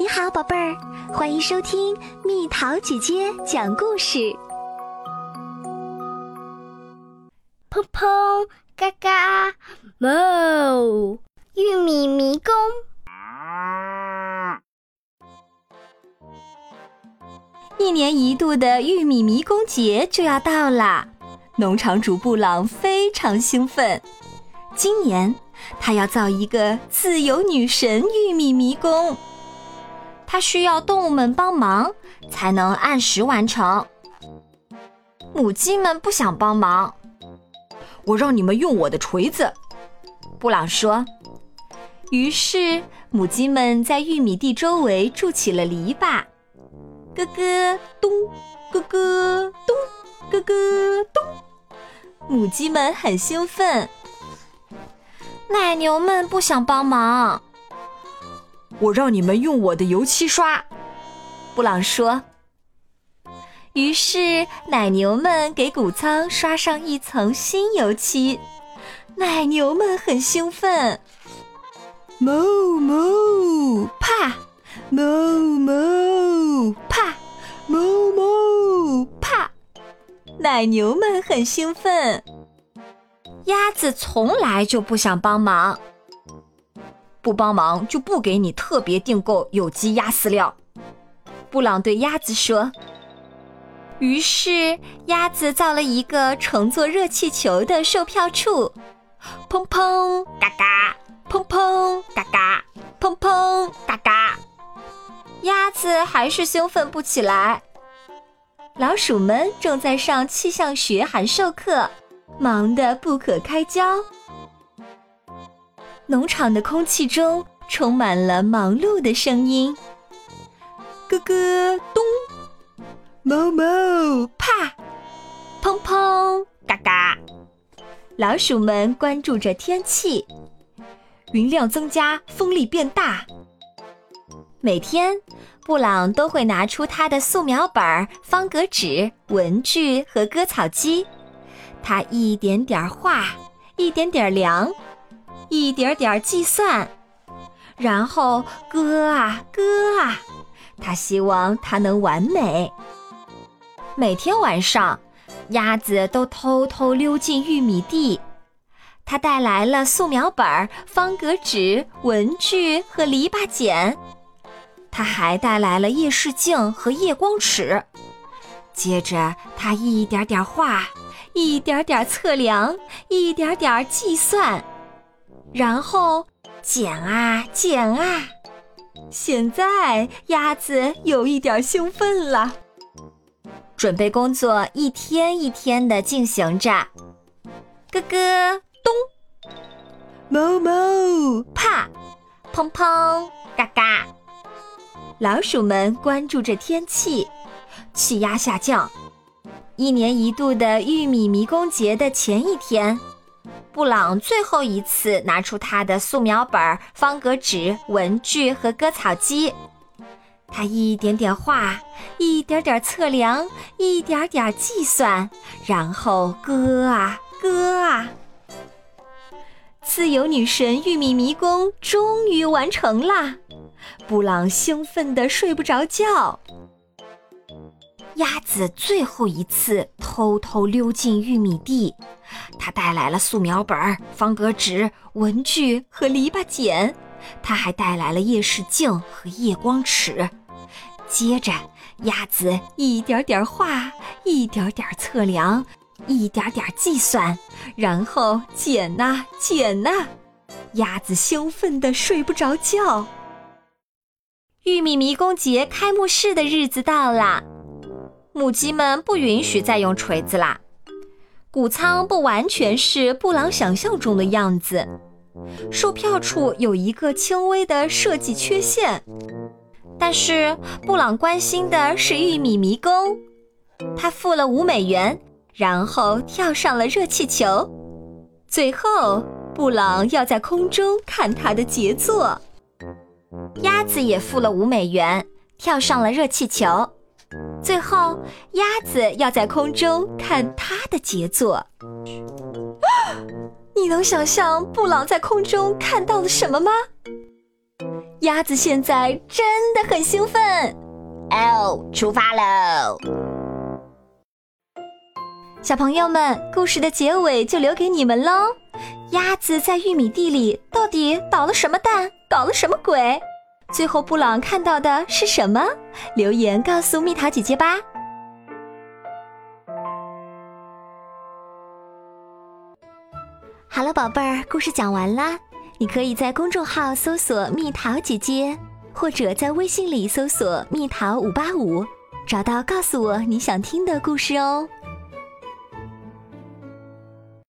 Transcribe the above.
你好，宝贝儿，欢迎收听蜜桃姐姐讲故事。砰砰，嘎嘎，哞！玉米迷宫。一年一度的玉米迷宫节就要到啦，农场主布朗非常兴奋。今年他要造一个自由女神玉米迷宫。它需要动物们帮忙，才能按时完成。母鸡们不想帮忙，我让你们用我的锤子。布朗说。于是母鸡们在玉米地周围筑起了篱笆，咯咯咚，咯咯咚，咯咯咚。母鸡们很兴奋。奶牛们不想帮忙。我让你们用我的油漆刷，布朗说。于是奶牛们给谷仓刷上一层新油漆，奶牛们很兴奋。哞哞，怕！哞哞，怕！哞哞，怕！奶牛们很兴奋。鸭子从来就不想帮忙。不帮忙就不给你特别订购有机鸭饲料，布朗对鸭子说。于是鸭子造了一个乘坐热气球的售票处，砰砰嘎嘎，砰砰嘎嘎，砰砰嘎嘎。鸭子还是兴奋不起来。老鼠们正在上气象学函授课，忙得不可开交。农场的空气中充满了忙碌的声音，咯咯咚，猫猫啪，砰砰嘎嘎。老鼠们关注着天气，云量增加，风力变大。每天，布朗都会拿出他的素描本、方格纸、文具和割草机，他一点点画，一点点量。一点点计算，然后割啊割啊，他希望它能完美。每天晚上，鸭子都偷偷溜进玉米地。他带来了素描本、方格纸、文具和篱笆剪，他还带来了夜视镜和夜光尺。接着，他一点点画，一点点测量，一点点计算。然后剪啊剪啊，现在鸭子有一点兴奋了。准备工作一天一天的进行着，咯咯咚，哞哞啪，砰砰嘎嘎。老鼠们关注着天气，气压下降。一年一度的玉米迷宫节的前一天。布朗最后一次拿出他的素描本、方格纸、文具和割草机，他一点点画，一点点测量，一点点计算，然后割啊割啊。自由女神玉米迷宫终于完成啦！布朗兴奋得睡不着觉。鸭子最后一次偷偷溜进玉米地，它带来了素描本、方格纸、文具和篱笆剪，它还带来了夜视镜和夜光尺。接着，鸭子一点点画，一点点测量，一点点计算，然后剪呐剪呐。鸭子兴奋得睡不着觉。玉米迷宫节开幕式的日子到了。母鸡们不允许再用锤子啦。谷仓不完全是布朗想象中的样子，售票处有一个轻微的设计缺陷。但是布朗关心的是玉米迷宫，他付了五美元，然后跳上了热气球。最后，布朗要在空中看他的杰作。鸭子也付了五美元，跳上了热气球。最后，鸭子要在空中看它的杰作。你能想象布朗在空中看到了什么吗？鸭子现在真的很兴奋。哦，出发喽！小朋友们，故事的结尾就留给你们喽。鸭子在玉米地里到底捣了什么蛋？搞了什么鬼？最后布朗看到的是什么？留言告诉蜜桃姐姐吧。好了，宝贝儿，故事讲完啦。你可以在公众号搜索“蜜桃姐姐”，或者在微信里搜索“蜜桃五八五”，找到告诉我你想听的故事哦。